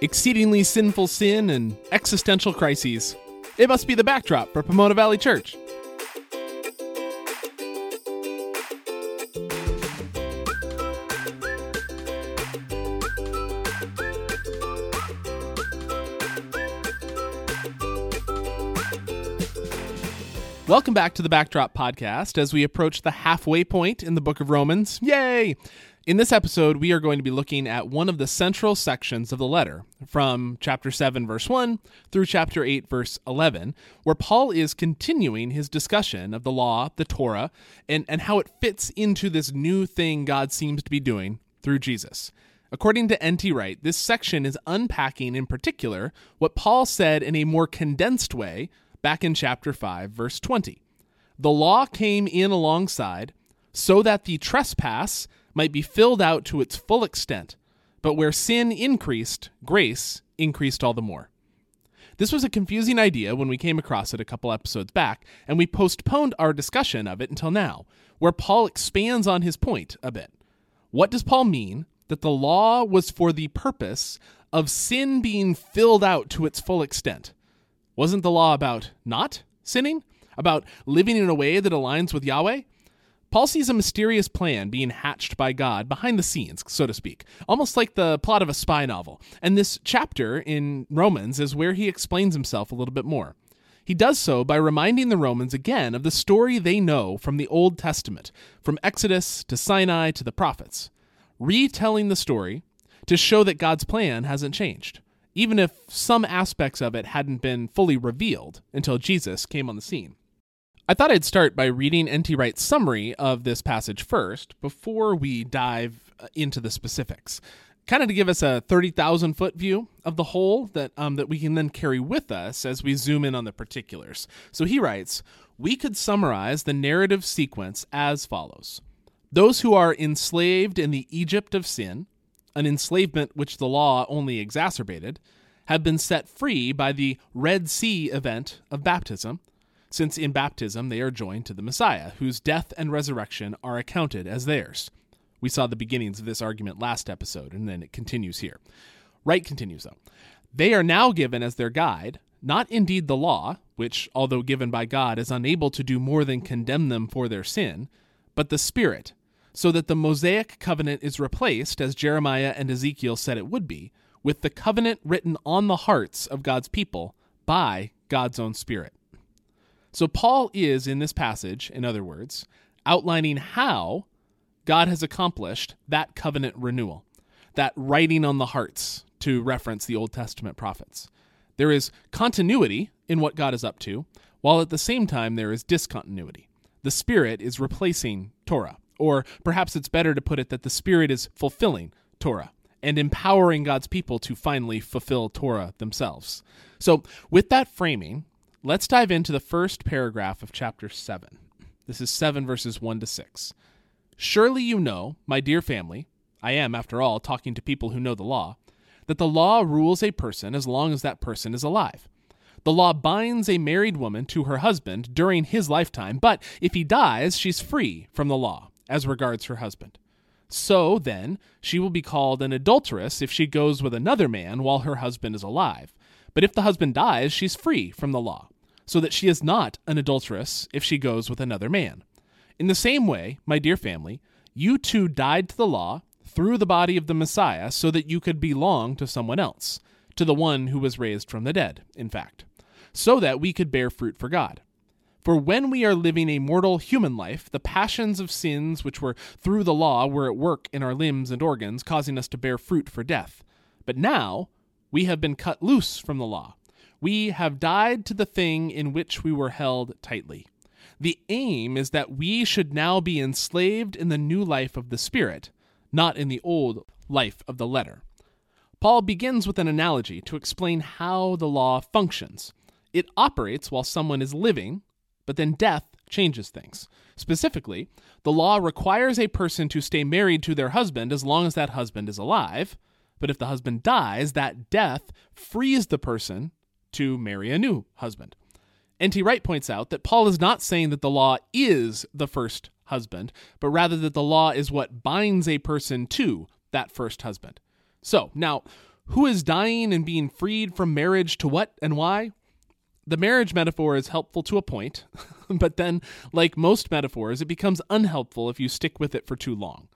exceedingly sinful sin, and existential crises. It must be the backdrop for Pomona Valley Church. Welcome back to the Backdrop Podcast as we approach the halfway point in the book of Romans. Yay! In this episode, we are going to be looking at one of the central sections of the letter, from chapter 7, verse 1 through chapter 8, verse 11, where Paul is continuing his discussion of the law, the Torah, and, and how it fits into this new thing God seems to be doing through Jesus. According to N.T. Wright, this section is unpacking in particular what Paul said in a more condensed way back in chapter 5, verse 20. The law came in alongside so that the trespass might be filled out to its full extent, but where sin increased, grace increased all the more. This was a confusing idea when we came across it a couple episodes back, and we postponed our discussion of it until now, where Paul expands on his point a bit. What does Paul mean that the law was for the purpose of sin being filled out to its full extent? Wasn't the law about not sinning? About living in a way that aligns with Yahweh? Paul sees a mysterious plan being hatched by God behind the scenes, so to speak, almost like the plot of a spy novel. And this chapter in Romans is where he explains himself a little bit more. He does so by reminding the Romans again of the story they know from the Old Testament, from Exodus to Sinai to the prophets, retelling the story to show that God's plan hasn't changed even if some aspects of it hadn't been fully revealed until Jesus came on the scene. I thought I'd start by reading N.T. Wright's summary of this passage first before we dive uh, into the specifics. Kind of to give us a 30,000 foot view of the whole that, um, that we can then carry with us as we zoom in on the particulars. So he writes We could summarize the narrative sequence as follows Those who are enslaved in the Egypt of sin, an enslavement which the law only exacerbated, have been set free by the Red Sea event of baptism, since in baptism they are joined to the Messiah, whose death and resurrection are accounted as theirs. We saw the beginnings of this argument last episode, and then it continues here. Wright continues, though. They are now given as their guide, not indeed the law, which, although given by God, is unable to do more than condemn them for their sin, but the Spirit, so that the Mosaic covenant is replaced, as Jeremiah and Ezekiel said it would be, with the covenant written on the hearts of God's people by God's own Spirit. So, Paul is, in this passage, in other words, outlining how God has accomplished that covenant renewal, that writing on the hearts, to reference the Old Testament prophets. There is continuity in what God is up to, while at the same time there is discontinuity. The Spirit is replacing Torah. Or perhaps it's better to put it that the Spirit is fulfilling Torah and empowering God's people to finally fulfill Torah themselves. So, with that framing, let's dive into the first paragraph of chapter 7. This is 7 verses 1 to 6. Surely you know, my dear family, I am, after all, talking to people who know the law, that the law rules a person as long as that person is alive. The law binds a married woman to her husband during his lifetime, but if he dies, she's free from the law as regards her husband. So, then, she will be called an adulteress if she goes with another man while her husband is alive. But if the husband dies, she's free from the law, so that she is not an adulteress if she goes with another man. In the same way, my dear family, you too died to the law through the body of the Messiah so that you could belong to someone else, to the one who was raised from the dead, in fact, so that we could bear fruit for God. For when we are living a mortal human life, the passions of sins which were through the law were at work in our limbs and organs, causing us to bear fruit for death. But now we have been cut loose from the law. We have died to the thing in which we were held tightly. The aim is that we should now be enslaved in the new life of the Spirit, not in the old life of the letter. Paul begins with an analogy to explain how the law functions. It operates while someone is living, but then death changes things. Specifically, the law requires a person to stay married to their husband as long as that husband is alive, but if the husband dies, that death frees the person to marry a new husband. N.T. Wright points out that Paul is not saying that the law is the first husband, but rather that the law is what binds a person to that first husband. So, now, who is dying and being freed from marriage to what and why? The marriage metaphor is helpful to a point, but then, like most metaphors, it becomes unhelpful if you stick with it for too long.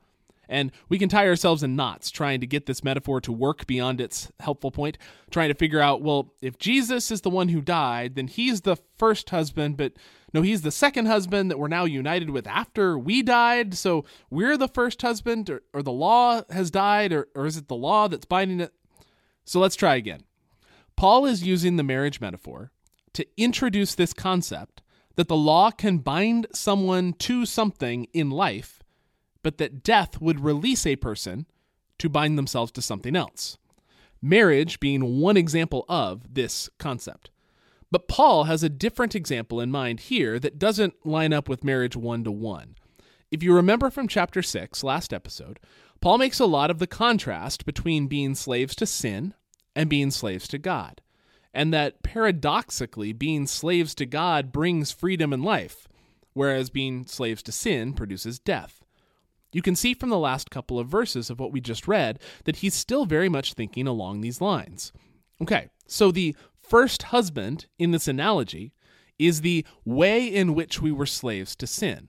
And we can tie ourselves in knots trying to get this metaphor to work beyond its helpful point, trying to figure out, well, if Jesus is the one who died, then he's the first husband, but no, he's the second husband that we're now united with after we died. So we're the first husband, or, or the law has died, or, or is it the law that's binding it? So let's try again. Paul is using the marriage metaphor to introduce this concept that the law can bind someone to something in life but that death would release a person to bind themselves to something else. Marriage being one example of this concept. But Paul has a different example in mind here that doesn't line up with marriage one to one. If you remember from chapter 6, last episode, Paul makes a lot of the contrast between being slaves to sin and being slaves to God, and that paradoxically, being slaves to God brings freedom and life, whereas being slaves to sin produces death. You can see from the last couple of verses of what we just read that he's still very much thinking along these lines. Okay, so the first husband in this analogy is the way in which we were slaves to sin,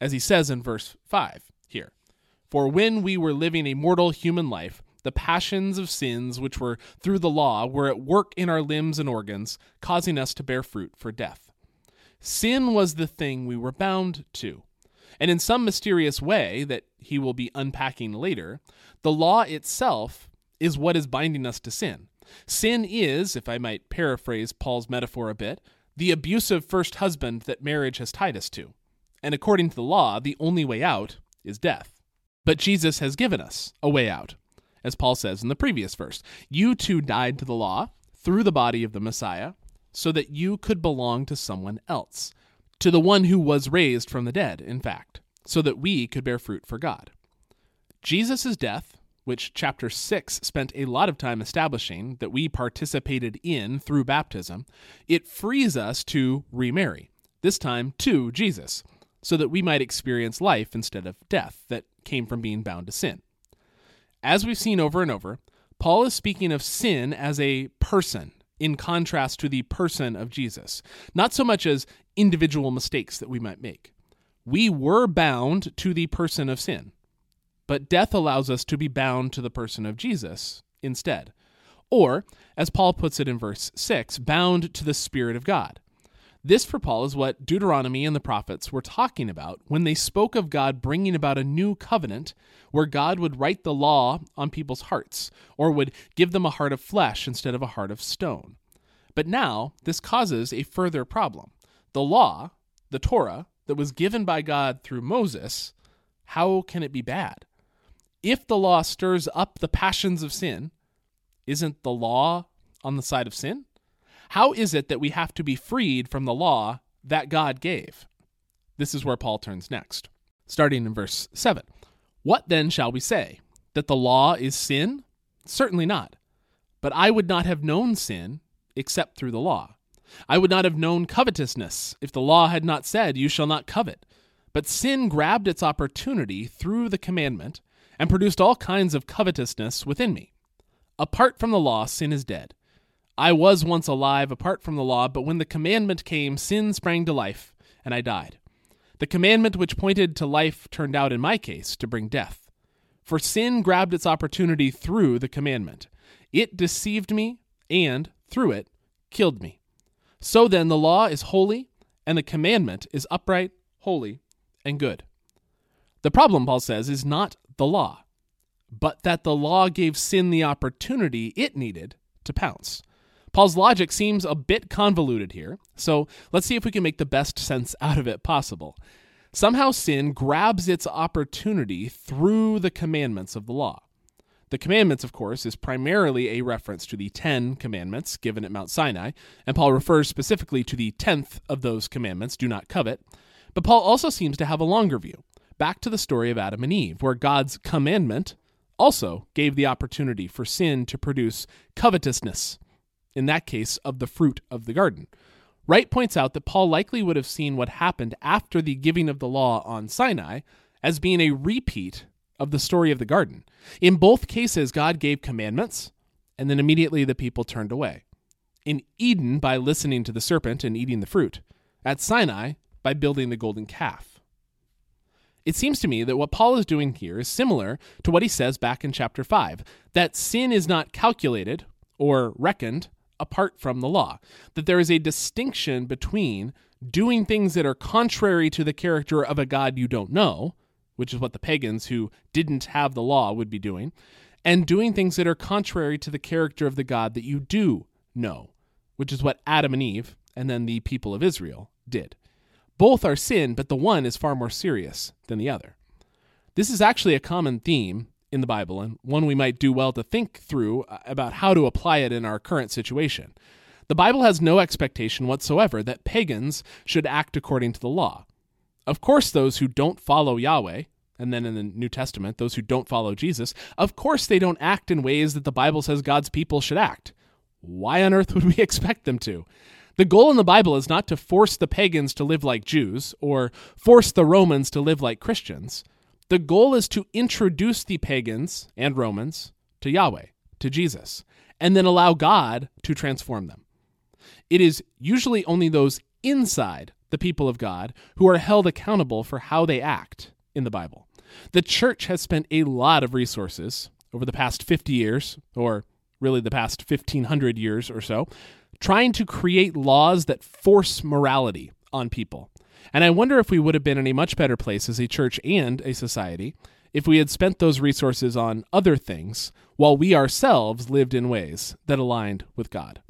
as he says in verse 5 here. For when we were living a mortal human life, the passions of sins which were through the law were at work in our limbs and organs, causing us to bear fruit for death. Sin was the thing we were bound to. And in some mysterious way that he will be unpacking later, the law itself is what is binding us to sin. Sin is, if I might paraphrase Paul's metaphor a bit, the abusive first husband that marriage has tied us to. And according to the law, the only way out is death. But Jesus has given us a way out. As Paul says in the previous verse, you too died to the law through the body of the Messiah so that you could belong to someone else to the one who was raised from the dead, in fact, so that we could bear fruit for God. Jesus' death, which chapter 6 spent a lot of time establishing that we participated in through baptism, it frees us to remarry, this time to Jesus, so that we might experience life instead of death that came from being bound to sin. As we've seen over and over, Paul is speaking of sin as a person in contrast to the person of Jesus, not so much as individual mistakes that we might make. We were bound to the person of sin, but death allows us to be bound to the person of Jesus instead. Or, as Paul puts it in verse 6, bound to the Spirit of God. This for Paul is what Deuteronomy and the prophets were talking about when they spoke of God bringing about a new covenant where God would write the law on people's hearts, or would give them a heart of flesh instead of a heart of stone. But now, this causes a further problem. The law, the Torah, that was given by God through Moses, how can it be bad? If the law stirs up the passions of sin, isn't the law on the side of sin? How is it that we have to be freed from the law that God gave? This is where Paul turns next, starting in verse 7. What then shall we say? That the law is sin? Certainly not. But I would not have known sin except through the law. I would not have known covetousness if the law had not said, You shall not covet. But sin grabbed its opportunity through the commandment and produced all kinds of covetousness within me. Apart from the law, sin is dead. I was once alive apart from the law, but when the commandment came, sin sprang to life, and I died. The commandment which pointed to life turned out, in my case, to bring death. For sin grabbed its opportunity through the commandment. It deceived me, and, through it, killed me. So then, the law is holy, and the commandment is upright, holy, and good. The problem, Paul says, is not the law, but that the law gave sin the opportunity it needed to pounce. Paul's logic seems a bit convoluted here, so let's see if we can make the best sense out of it possible. Somehow sin grabs its opportunity through the commandments of the law. The commandments, of course, is primarily a reference to the Ten Commandments given at Mount Sinai, and Paul refers specifically to the tenth of those commandments, do not covet. But Paul also seems to have a longer view, back to the story of Adam and Eve, where God's commandment also gave the opportunity for sin to produce covetousness, in that case, of the fruit of the garden. Wright points out that Paul likely would have seen what happened after the giving of the law on Sinai as being a repeat of the story of the garden. In both cases, God gave commandments, and then immediately the people turned away. In Eden, by listening to the serpent and eating the fruit. At Sinai, by building the golden calf. It seems to me that what Paul is doing here is similar to what he says back in chapter 5 that sin is not calculated or reckoned apart from the law, that there is a distinction between doing things that are contrary to the character of a God you don't know, which is what the pagans who didn't have the law would be doing, and doing things that are contrary to the character of the God that you do know, which is what Adam and Eve and then the people of Israel did. Both are sin, but the one is far more serious than the other. This is actually a common theme in the Bible, and one we might do well to think through uh, about how to apply it in our current situation. The Bible has no expectation whatsoever that pagans should act according to the law. Of course, those who don't follow Yahweh, and then in the New Testament, those who don't follow Jesus, of course they don't act in ways that the Bible says God's people should act. Why on earth would we expect them to? The goal in the Bible is not to force the pagans to live like Jews or force the Romans to live like Christians. The goal is to introduce the pagans and Romans to Yahweh, to Jesus, and then allow God to transform them. It is usually only those inside the people of God who are held accountable for how they act in the Bible. The church has spent a lot of resources over the past 50 years, or really the past 1500 years or so, trying to create laws that force morality on people. And I wonder if we would have been in a much better place as a church and a society if we had spent those resources on other things while we ourselves lived in ways that aligned with God.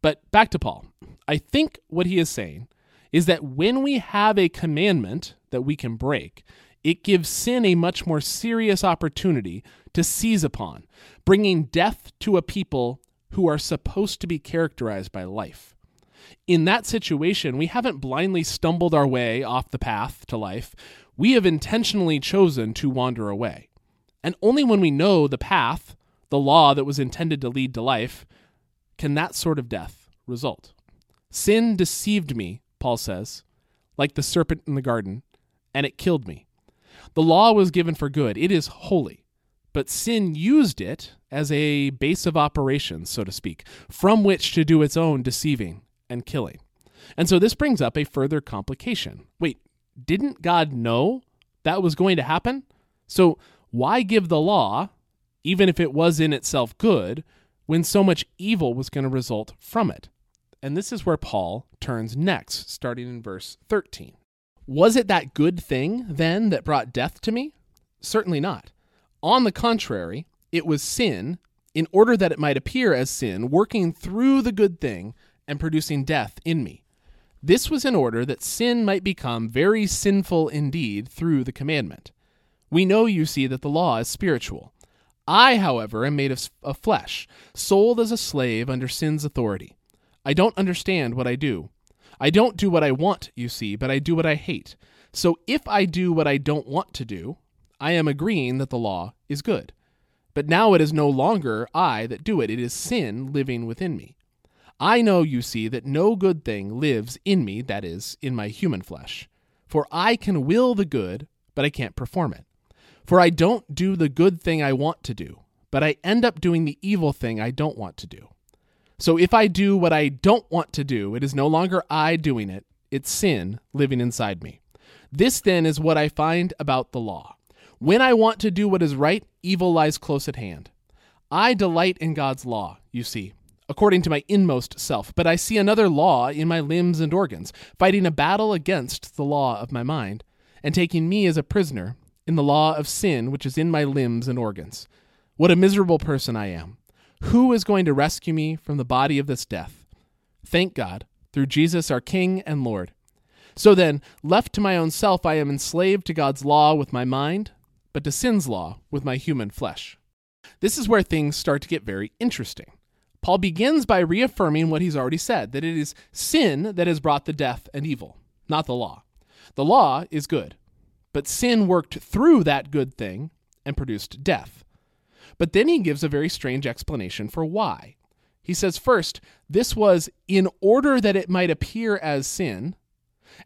But back to Paul. I think what he is saying is that when we have a commandment that we can break, it gives sin a much more serious opportunity to seize upon, bringing death to a people who are supposed to be characterized by life. In that situation, we haven't blindly stumbled our way off the path to life. We have intentionally chosen to wander away. And only when we know the path, the law that was intended to lead to life, can that sort of death result. Sin deceived me, Paul says, like the serpent in the garden, and it killed me. The law was given for good, it is holy. But sin used it as a base of operations, so to speak, from which to do its own deceiving and killing. And so this brings up a further complication. Wait, didn't God know that was going to happen? So why give the law, even if it was in itself good, when so much evil was going to result from it? And this is where Paul turns next, starting in verse 13. Was it that good thing, then, that brought death to me? Certainly not. On the contrary, it was sin, in order that it might appear as sin, working through the good thing and producing death in me. This was in order that sin might become very sinful indeed through the commandment. We know, you see, that the law is spiritual. I, however, am made of, of flesh, sold as a slave under sin's authority. I don't understand what I do. I don't do what I want, you see, but I do what I hate. So if I do what I don't want to do, I am agreeing that the law is good. But now it is no longer I that do it, it is sin living within me. I know, you see, that no good thing lives in me, that is, in my human flesh. For I can will the good, but I can't perform it. For I don't do the good thing I want to do, but I end up doing the evil thing I don't want to do. So if I do what I don't want to do, it is no longer I doing it, it's sin living inside me. This then is what I find about the law. When I want to do what is right, evil lies close at hand. I delight in God's law, you see, according to my inmost self, but I see another law in my limbs and organs, fighting a battle against the law of my mind, and taking me as a prisoner in the law of sin which is in my limbs and organs. What a miserable person I am. Who is going to rescue me from the body of this death? Thank God, through Jesus our King and Lord. So then, left to my own self, I am enslaved to God's law with my mind, but to sin's law with my human flesh. This is where things start to get very interesting. Paul begins by reaffirming what he's already said that it is sin that has brought the death and evil, not the law. The law is good, but sin worked through that good thing and produced death. But then he gives a very strange explanation for why. He says, first, this was in order that it might appear as sin,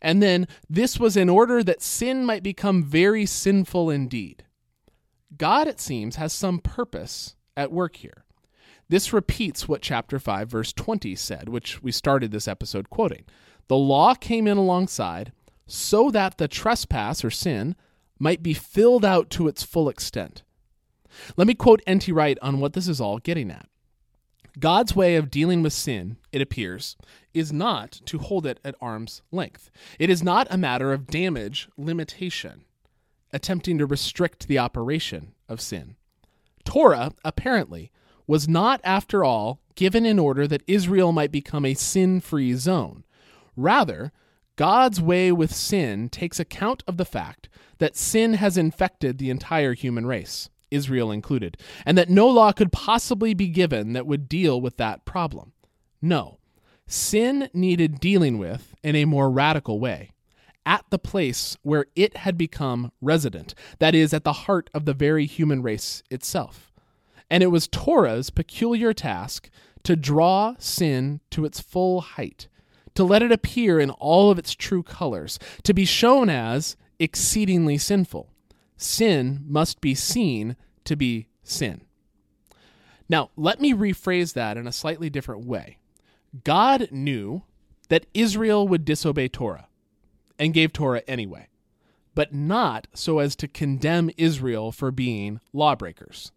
and then this was in order that sin might become very sinful indeed. God, it seems, has some purpose at work here. This repeats what chapter 5, verse 20 said, which we started this episode quoting. The law came in alongside so that the trespass or sin might be filled out to its full extent. Let me quote N.T. Wright on what this is all getting at. God's way of dealing with sin, it appears, is not to hold it at arm's length. It is not a matter of damage limitation, attempting to restrict the operation of sin. Torah, apparently, was not, after all, given in order that Israel might become a sin free zone. Rather, God's way with sin takes account of the fact that sin has infected the entire human race. Israel included, and that no law could possibly be given that would deal with that problem. No, sin needed dealing with in a more radical way, at the place where it had become resident, that is, at the heart of the very human race itself. And it was Torah's peculiar task to draw sin to its full height, to let it appear in all of its true colors, to be shown as exceedingly sinful sin must be seen to be sin. Now, let me rephrase that in a slightly different way. God knew that Israel would disobey Torah and gave Torah anyway, but not so as to condemn Israel for being lawbreakers.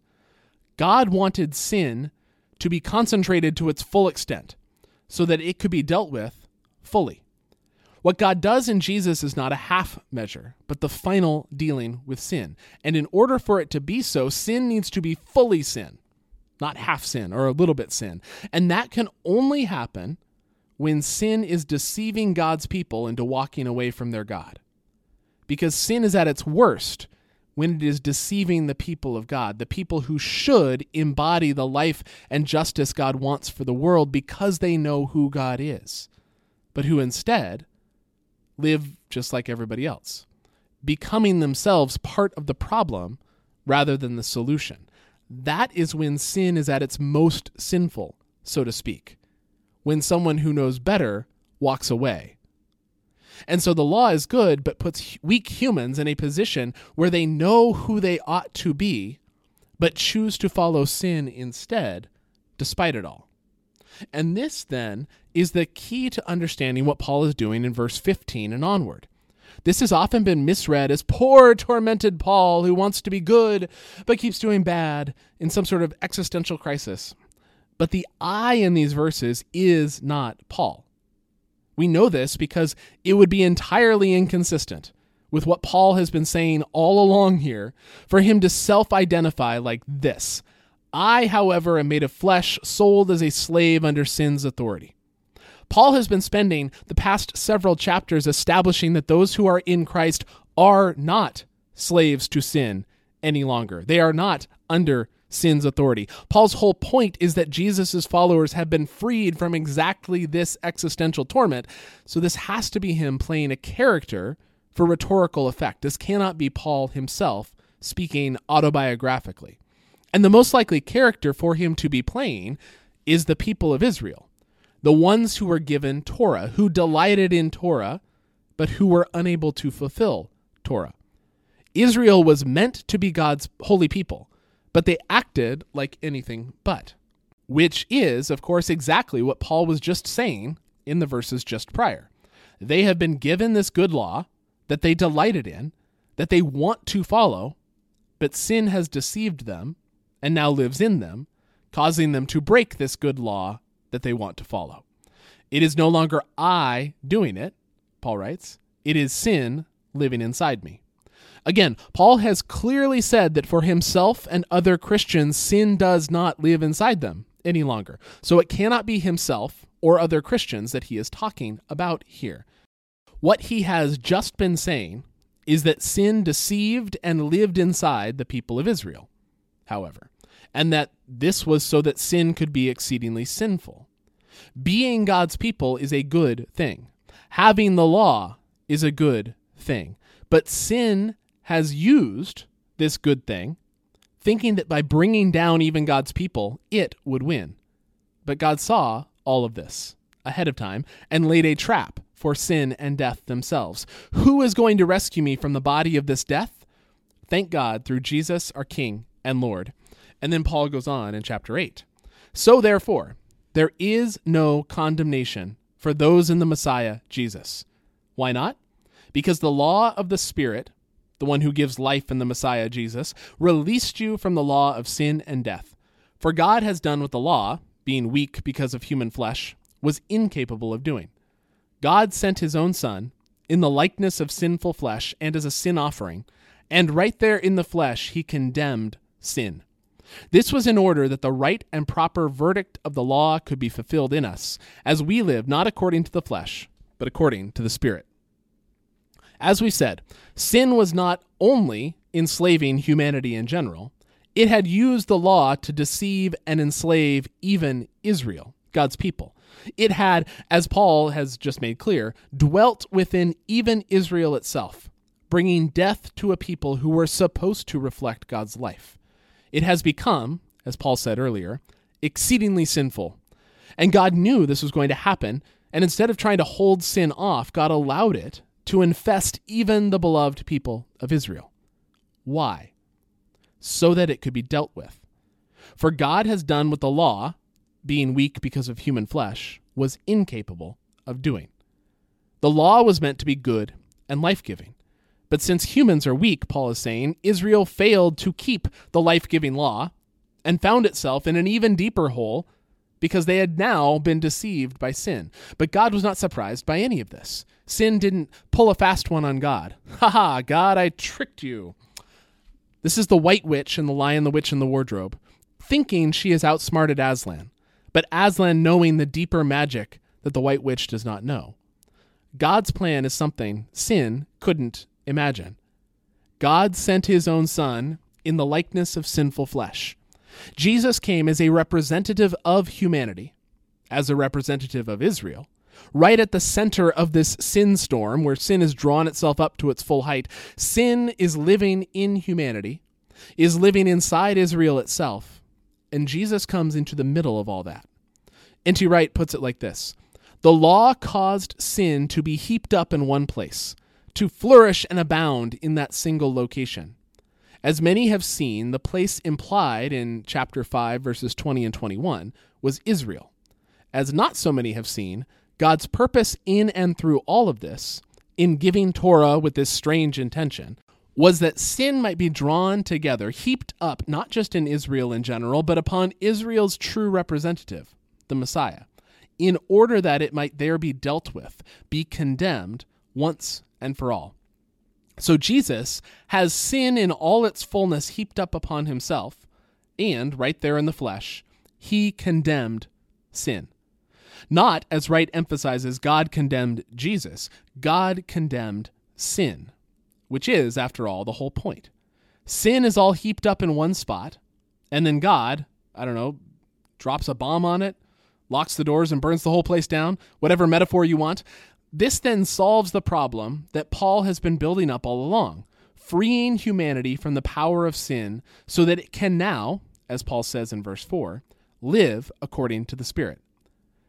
God wanted sin to be concentrated to its full extent so that it could be dealt with fully. What God does in Jesus is not a half measure, but the final dealing with sin. And in order for it to be so, sin needs to be fully sin, not half sin or a little bit sin. And that can only happen when sin is deceiving God's people into walking away from their God. Because sin is at its worst when it is deceiving the people of God, the people who should embody the life and justice God wants for the world because they know who God is, but who instead live just like everybody else, becoming themselves part of the problem rather than the solution. That is when sin is at its most sinful, so to speak, when someone who knows better walks away. And so the law is good, but puts weak humans in a position where they know who they ought to be, but choose to follow sin instead, despite it all. And this, then, is the key to understanding what Paul is doing in verse 15 and onward. This has often been misread as poor, tormented Paul who wants to be good but keeps doing bad in some sort of existential crisis. But the I in these verses is not Paul. We know this because it would be entirely inconsistent with what Paul has been saying all along here for him to self identify like this I, however, am made of flesh, sold as a slave under sin's authority. Paul has been spending the past several chapters establishing that those who are in Christ are not slaves to sin any longer. They are not under sin's authority. Paul's whole point is that Jesus' followers have been freed from exactly this existential torment. So this has to be him playing a character for rhetorical effect. This cannot be Paul himself speaking autobiographically. And the most likely character for him to be playing is the people of Israel, the ones who were given Torah, who delighted in Torah, but who were unable to fulfill Torah. Israel was meant to be God's holy people, but they acted like anything but, which is, of course, exactly what Paul was just saying in the verses just prior. They have been given this good law that they delighted in, that they want to follow, but sin has deceived them and now lives in them, causing them to break this good law that they want to follow. It is no longer I doing it, Paul writes, it is sin living inside me. Again, Paul has clearly said that for himself and other Christians, sin does not live inside them any longer. So it cannot be himself or other Christians that he is talking about here. What he has just been saying is that sin deceived and lived inside the people of Israel, however and that this was so that sin could be exceedingly sinful. Being God's people is a good thing. Having the law is a good thing. But sin has used this good thing, thinking that by bringing down even God's people, it would win. But God saw all of this ahead of time and laid a trap for sin and death themselves. Who is going to rescue me from the body of this death? Thank God through Jesus, our King and Lord. And then Paul goes on in chapter 8. So therefore, there is no condemnation for those in the Messiah, Jesus. Why not? Because the law of the Spirit, the one who gives life in the Messiah, Jesus, released you from the law of sin and death. For God has done what the law, being weak because of human flesh, was incapable of doing. God sent his own Son, in the likeness of sinful flesh, and as a sin offering, and right there in the flesh he condemned sin. This was in order that the right and proper verdict of the law could be fulfilled in us, as we live not according to the flesh, but according to the Spirit. As we said, sin was not only enslaving humanity in general, it had used the law to deceive and enslave even Israel, God's people. It had, as Paul has just made clear, dwelt within even Israel itself, bringing death to a people who were supposed to reflect God's life. It has become, as Paul said earlier, exceedingly sinful. And God knew this was going to happen, and instead of trying to hold sin off, God allowed it to infest even the beloved people of Israel. Why? So that it could be dealt with. For God has done what the law, being weak because of human flesh, was incapable of doing. The law was meant to be good and life giving. But since humans are weak, Paul is saying, Israel failed to keep the life giving law and found itself in an even deeper hole because they had now been deceived by sin. But God was not surprised by any of this. Sin didn't pull a fast one on God. Ha ha, God, I tricked you. This is the white witch and the lion, the witch, and the wardrobe, thinking she has outsmarted Aslan, but Aslan knowing the deeper magic that the white witch does not know. God's plan is something sin couldn't Imagine. God sent his own Son in the likeness of sinful flesh. Jesus came as a representative of humanity, as a representative of Israel, right at the center of this sin storm where sin has drawn itself up to its full height. Sin is living in humanity, is living inside Israel itself, and Jesus comes into the middle of all that. N.T. Wright puts it like this The law caused sin to be heaped up in one place to flourish and abound in that single location. As many have seen, the place implied in chapter 5, verses 20 and 21 was Israel. As not so many have seen, God's purpose in and through all of this, in giving Torah with this strange intention, was that sin might be drawn together, heaped up, not just in Israel in general, but upon Israel's true representative, the Messiah, in order that it might there be dealt with, be condemned once and for all. So Jesus has sin in all its fullness heaped up upon himself, and right there in the flesh, he condemned sin. Not, as Wright emphasizes, God condemned Jesus, God condemned sin, which is, after all, the whole point. Sin is all heaped up in one spot, and then God, I don't know, drops a bomb on it, locks the doors, and burns the whole place down, whatever metaphor you want. This then solves the problem that Paul has been building up all along, freeing humanity from the power of sin so that it can now, as Paul says in verse 4, live according to the Spirit.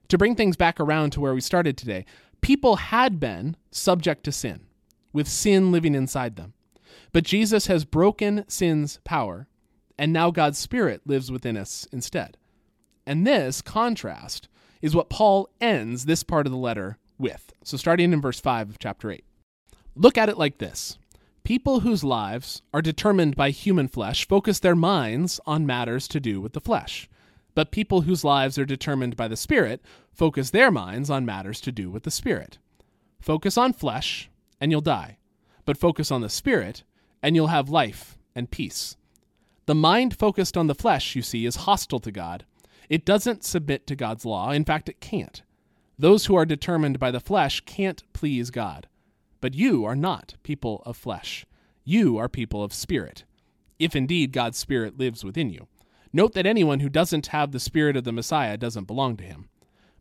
To bring things back around to where we started today, people had been subject to sin, with sin living inside them. But Jesus has broken sin's power, and now God's Spirit lives within us instead. And this contrast is what Paul ends this part of the letter with. So, starting in verse 5 of chapter 8. Look at it like this People whose lives are determined by human flesh focus their minds on matters to do with the flesh. But people whose lives are determined by the Spirit focus their minds on matters to do with the Spirit. Focus on flesh, and you'll die. But focus on the Spirit, and you'll have life and peace. The mind focused on the flesh, you see, is hostile to God. It doesn't submit to God's law. In fact, it can't. Those who are determined by the flesh can't please God. But you are not people of flesh. You are people of spirit, if indeed God's spirit lives within you. Note that anyone who doesn't have the spirit of the Messiah doesn't belong to him.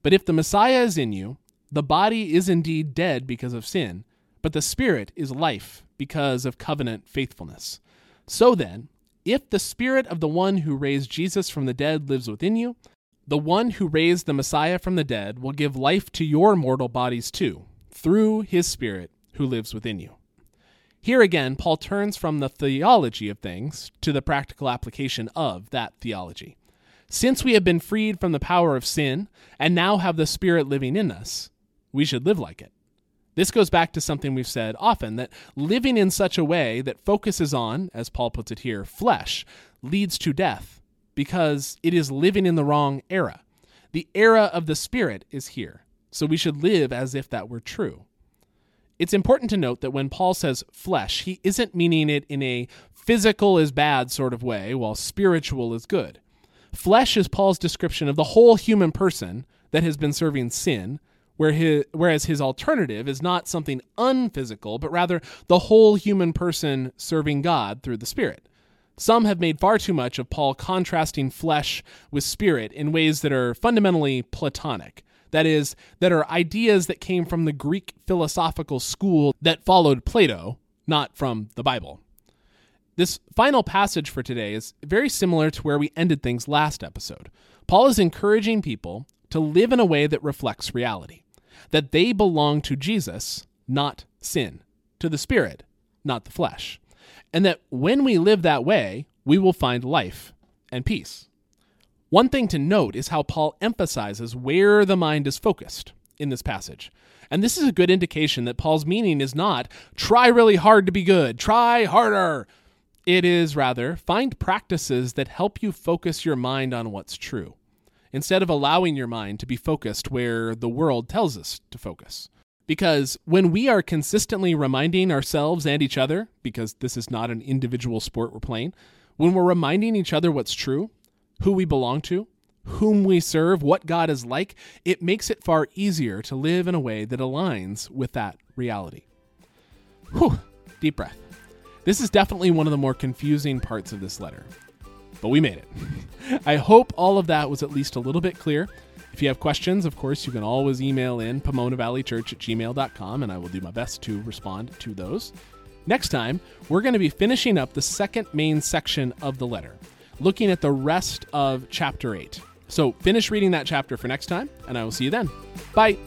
But if the Messiah is in you, the body is indeed dead because of sin, but the spirit is life because of covenant faithfulness. So then, if the spirit of the one who raised Jesus from the dead lives within you, the one who raised the Messiah from the dead will give life to your mortal bodies too, through his Spirit who lives within you. Here again, Paul turns from the theology of things to the practical application of that theology. Since we have been freed from the power of sin and now have the Spirit living in us, we should live like it. This goes back to something we've said often that living in such a way that focuses on, as Paul puts it here, flesh, leads to death because it is living in the wrong era. The era of the Spirit is here, so we should live as if that were true. It's important to note that when Paul says flesh, he isn't meaning it in a physical is bad sort of way, while spiritual is good. Flesh is Paul's description of the whole human person that has been serving sin, whereas his alternative is not something unphysical, but rather the whole human person serving God through the Spirit. Some have made far too much of Paul contrasting flesh with spirit in ways that are fundamentally Platonic. That is, that are ideas that came from the Greek philosophical school that followed Plato, not from the Bible. This final passage for today is very similar to where we ended things last episode. Paul is encouraging people to live in a way that reflects reality, that they belong to Jesus, not sin, to the Spirit, not the flesh and that when we live that way, we will find life and peace. One thing to note is how Paul emphasizes where the mind is focused in this passage. And this is a good indication that Paul's meaning is not try really hard to be good, try harder. It is rather find practices that help you focus your mind on what's true, instead of allowing your mind to be focused where the world tells us to focus. Because when we are consistently reminding ourselves and each other, because this is not an individual sport we're playing, when we're reminding each other what's true, who we belong to, whom we serve, what God is like, it makes it far easier to live in a way that aligns with that reality. Whew, deep breath. This is definitely one of the more confusing parts of this letter, but we made it. I hope all of that was at least a little bit clear. If you have questions, of course, you can always email in Pomona Valley Church at gmail.com, and I will do my best to respond to those. Next time, we're going to be finishing up the second main section of the letter, looking at the rest of chapter 8. So finish reading that chapter for next time, and I will see you then. Bye.